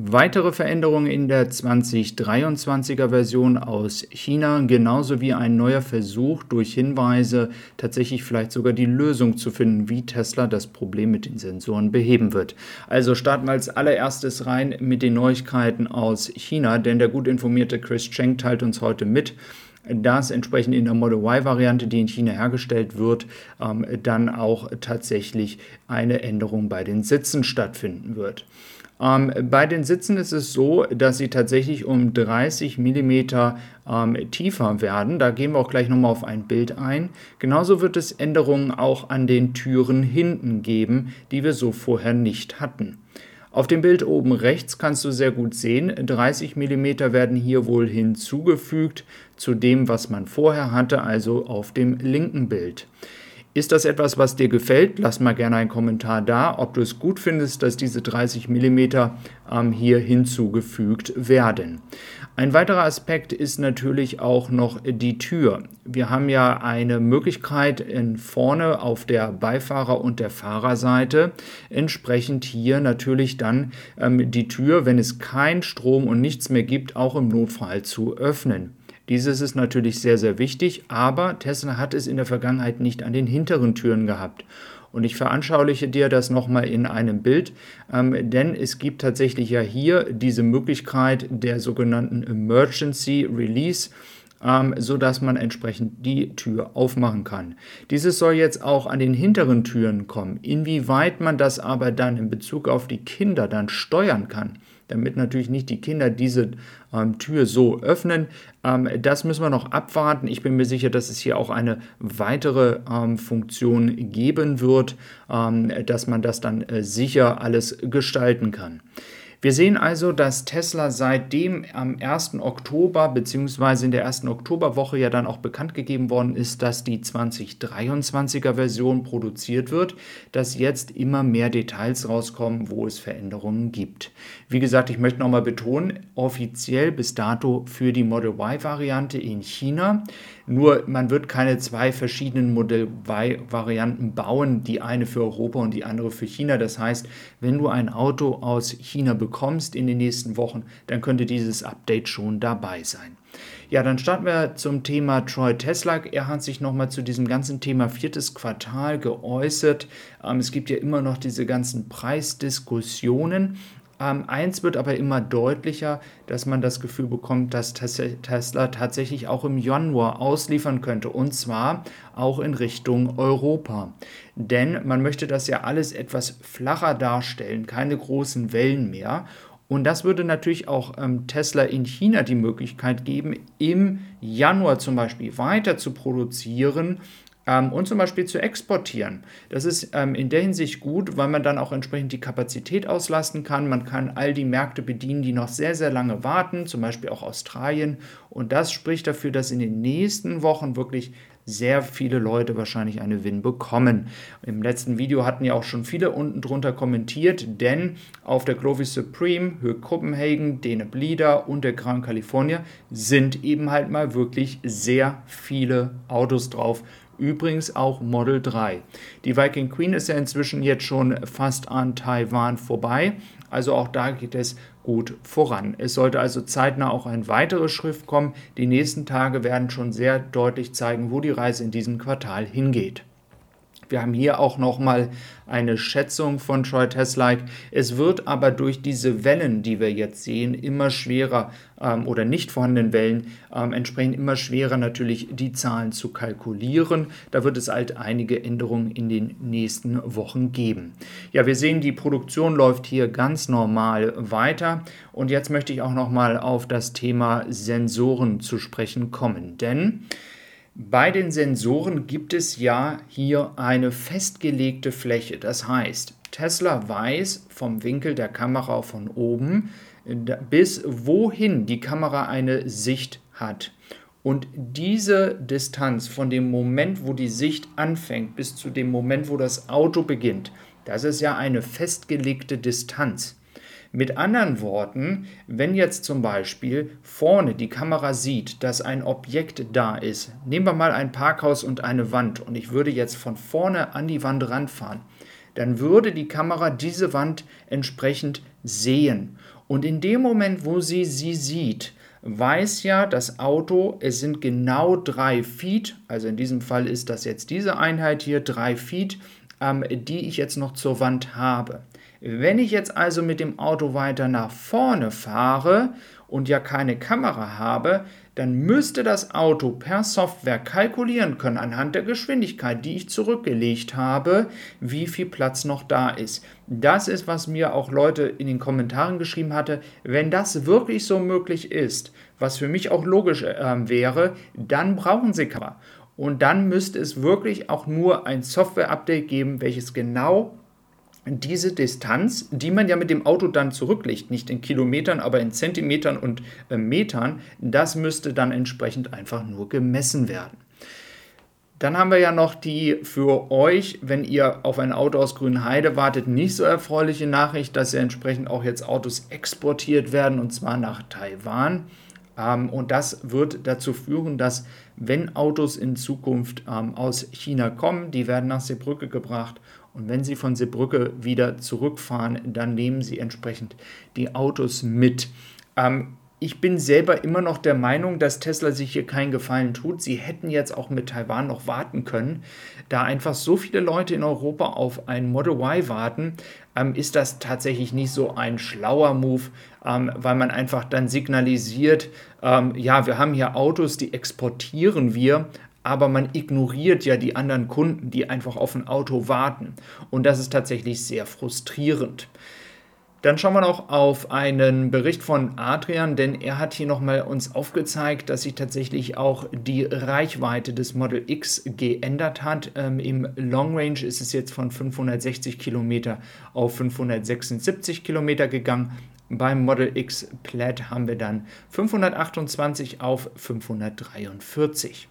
Weitere Veränderungen in der 2023er Version aus China, genauso wie ein neuer Versuch durch Hinweise tatsächlich vielleicht sogar die Lösung zu finden, wie Tesla das Problem mit den Sensoren beheben wird. Also starten wir als allererstes rein mit den Neuigkeiten aus China, denn der gut informierte Chris Cheng teilt uns heute mit, dass entsprechend in der Model Y-Variante, die in China hergestellt wird, ähm, dann auch tatsächlich eine Änderung bei den Sitzen stattfinden wird. Ähm, bei den Sitzen ist es so, dass sie tatsächlich um 30 mm ähm, tiefer werden. Da gehen wir auch gleich nochmal auf ein Bild ein. Genauso wird es Änderungen auch an den Türen hinten geben, die wir so vorher nicht hatten. Auf dem Bild oben rechts kannst du sehr gut sehen, 30 mm werden hier wohl hinzugefügt zu dem, was man vorher hatte, also auf dem linken Bild. Ist das etwas, was dir gefällt? Lass mal gerne einen Kommentar da, ob du es gut findest, dass diese 30 mm ähm, hier hinzugefügt werden. Ein weiterer Aspekt ist natürlich auch noch die Tür. Wir haben ja eine Möglichkeit in vorne auf der Beifahrer- und der Fahrerseite entsprechend hier natürlich dann ähm, die Tür, wenn es kein Strom und nichts mehr gibt, auch im Notfall zu öffnen. Dieses ist natürlich sehr, sehr wichtig, aber Tesla hat es in der Vergangenheit nicht an den hinteren Türen gehabt. Und ich veranschauliche dir das nochmal in einem Bild, ähm, denn es gibt tatsächlich ja hier diese Möglichkeit der sogenannten Emergency Release ähm, sodass man entsprechend die Tür aufmachen kann. Dieses soll jetzt auch an den hinteren Türen kommen. Inwieweit man das aber dann in Bezug auf die Kinder dann steuern kann, damit natürlich nicht die Kinder diese ähm, Tür so öffnen. Ähm, das müssen wir noch abwarten. Ich bin mir sicher, dass es hier auch eine weitere ähm, Funktion geben wird, ähm, dass man das dann äh, sicher alles gestalten kann. Wir sehen also, dass Tesla seitdem am 1. Oktober bzw. in der ersten Oktoberwoche ja dann auch bekannt gegeben worden ist, dass die 2023er Version produziert wird, dass jetzt immer mehr Details rauskommen, wo es Veränderungen gibt. Wie gesagt, ich möchte nochmal betonen, offiziell bis dato für die Model Y-Variante in China. Nur man wird keine zwei verschiedenen Model Y-Varianten bauen, die eine für Europa und die andere für China. Das heißt, wenn du ein Auto aus China bekommst in den nächsten Wochen, dann könnte dieses Update schon dabei sein. Ja, dann starten wir zum Thema Troy Tesla. Er hat sich nochmal zu diesem ganzen Thema viertes Quartal geäußert. Ähm, es gibt ja immer noch diese ganzen Preisdiskussionen. Ähm, eins wird aber immer deutlicher, dass man das Gefühl bekommt, dass Tesla tatsächlich auch im Januar ausliefern könnte und zwar auch in Richtung Europa. Denn man möchte das ja alles etwas flacher darstellen, keine großen Wellen mehr. Und das würde natürlich auch ähm, Tesla in China die Möglichkeit geben, im Januar zum Beispiel weiter zu produzieren ähm, und zum Beispiel zu exportieren. Das ist ähm, in der Hinsicht gut, weil man dann auch entsprechend die Kapazität auslasten kann. Man kann all die Märkte bedienen, die noch sehr, sehr lange warten, zum Beispiel auch Australien. Und das spricht dafür, dass in den nächsten Wochen wirklich sehr viele Leute wahrscheinlich eine Win bekommen. Im letzten Video hatten ja auch schon viele unten drunter kommentiert, denn auf der Clovis Supreme, Höhe Copenhagen, Dene Blieder und der Gran California sind eben halt mal wirklich sehr viele Autos drauf Übrigens auch Model 3. Die Viking Queen ist ja inzwischen jetzt schon fast an Taiwan vorbei. Also auch da geht es gut voran. Es sollte also zeitnah auch ein weiteres Schrift kommen. Die nächsten Tage werden schon sehr deutlich zeigen, wo die Reise in diesem Quartal hingeht. Wir haben hier auch nochmal eine Schätzung von Troy Teslike. Es wird aber durch diese Wellen, die wir jetzt sehen, immer schwerer ähm, oder nicht vorhandenen Wellen, ähm, entsprechend immer schwerer natürlich die Zahlen zu kalkulieren. Da wird es halt einige Änderungen in den nächsten Wochen geben. Ja, wir sehen, die Produktion läuft hier ganz normal weiter. Und jetzt möchte ich auch nochmal auf das Thema Sensoren zu sprechen kommen. Denn bei den Sensoren gibt es ja hier eine festgelegte Fläche. Das heißt, Tesla weiß vom Winkel der Kamera von oben, bis wohin die Kamera eine Sicht hat. Und diese Distanz von dem Moment, wo die Sicht anfängt, bis zu dem Moment, wo das Auto beginnt, das ist ja eine festgelegte Distanz. Mit anderen Worten, wenn jetzt zum Beispiel vorne die Kamera sieht, dass ein Objekt da ist, nehmen wir mal ein Parkhaus und eine Wand und ich würde jetzt von vorne an die Wand ranfahren, dann würde die Kamera diese Wand entsprechend sehen. Und in dem Moment, wo sie sie sieht, weiß ja das Auto, es sind genau drei Feet, also in diesem Fall ist das jetzt diese Einheit hier, drei Feet, ähm, die ich jetzt noch zur Wand habe. Wenn ich jetzt also mit dem Auto weiter nach vorne fahre und ja keine Kamera habe, dann müsste das Auto per Software kalkulieren können anhand der Geschwindigkeit, die ich zurückgelegt habe, wie viel Platz noch da ist. Das ist, was mir auch Leute in den Kommentaren geschrieben hatte. Wenn das wirklich so möglich ist, was für mich auch logisch äh, wäre, dann brauchen Sie Kamera. Und dann müsste es wirklich auch nur ein Software-Update geben, welches genau diese Distanz, die man ja mit dem Auto dann zurücklegt, nicht in Kilometern, aber in Zentimetern und äh, Metern, das müsste dann entsprechend einfach nur gemessen werden. Dann haben wir ja noch die für euch, wenn ihr auf ein Auto aus Grünheide wartet, nicht so erfreuliche Nachricht, dass ja entsprechend auch jetzt Autos exportiert werden und zwar nach Taiwan. Ähm, und das wird dazu führen, dass wenn Autos in Zukunft ähm, aus China kommen, die werden nach Seebrücke gebracht und wenn Sie von Seebrücke wieder zurückfahren, dann nehmen Sie entsprechend die Autos mit. Ich bin selber immer noch der Meinung, dass Tesla sich hier keinen Gefallen tut. Sie hätten jetzt auch mit Taiwan noch warten können. Da einfach so viele Leute in Europa auf ein Model Y warten, ähm, ist das tatsächlich nicht so ein schlauer Move, ähm, weil man einfach dann signalisiert, ähm, ja, wir haben hier Autos, die exportieren wir, aber man ignoriert ja die anderen Kunden, die einfach auf ein Auto warten. Und das ist tatsächlich sehr frustrierend. Dann schauen wir noch auf einen Bericht von Adrian, denn er hat hier nochmal uns aufgezeigt, dass sich tatsächlich auch die Reichweite des Model X geändert hat. Ähm, Im Long Range ist es jetzt von 560 Kilometer auf 576 Kilometer gegangen. Beim Model X Plaid haben wir dann 528 auf 543.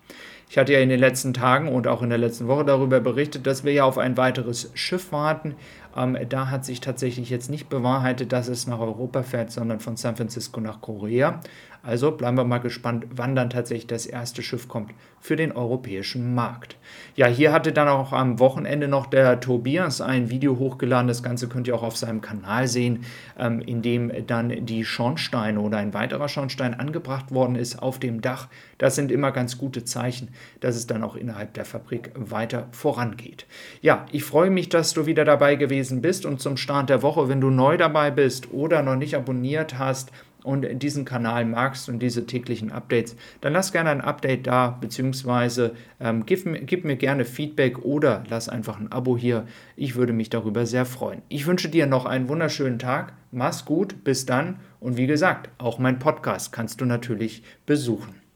Ich hatte ja in den letzten Tagen und auch in der letzten Woche darüber berichtet, dass wir ja auf ein weiteres Schiff warten. Ähm, da hat sich tatsächlich jetzt nicht bewahrheitet, dass es nach Europa fährt, sondern von San Francisco nach Korea. Also bleiben wir mal gespannt, wann dann tatsächlich das erste Schiff kommt für den europäischen Markt. Ja, hier hatte dann auch am Wochenende noch der Tobias ein Video hochgeladen. Das Ganze könnt ihr auch auf seinem Kanal sehen, ähm, in dem dann die Schornsteine oder ein weiterer Schornstein angebracht worden ist auf dem Dach. Das sind immer ganz gute Zeichen, dass es dann auch innerhalb der Fabrik weiter vorangeht. Ja, ich freue mich, dass du wieder dabei gewesen bist und zum Start der Woche, wenn du neu dabei bist oder noch nicht abonniert hast, und diesen Kanal magst und diese täglichen Updates, dann lass gerne ein Update da, beziehungsweise ähm, gib, gib mir gerne Feedback oder lass einfach ein Abo hier. Ich würde mich darüber sehr freuen. Ich wünsche dir noch einen wunderschönen Tag. Mach's gut, bis dann und wie gesagt, auch mein Podcast kannst du natürlich besuchen.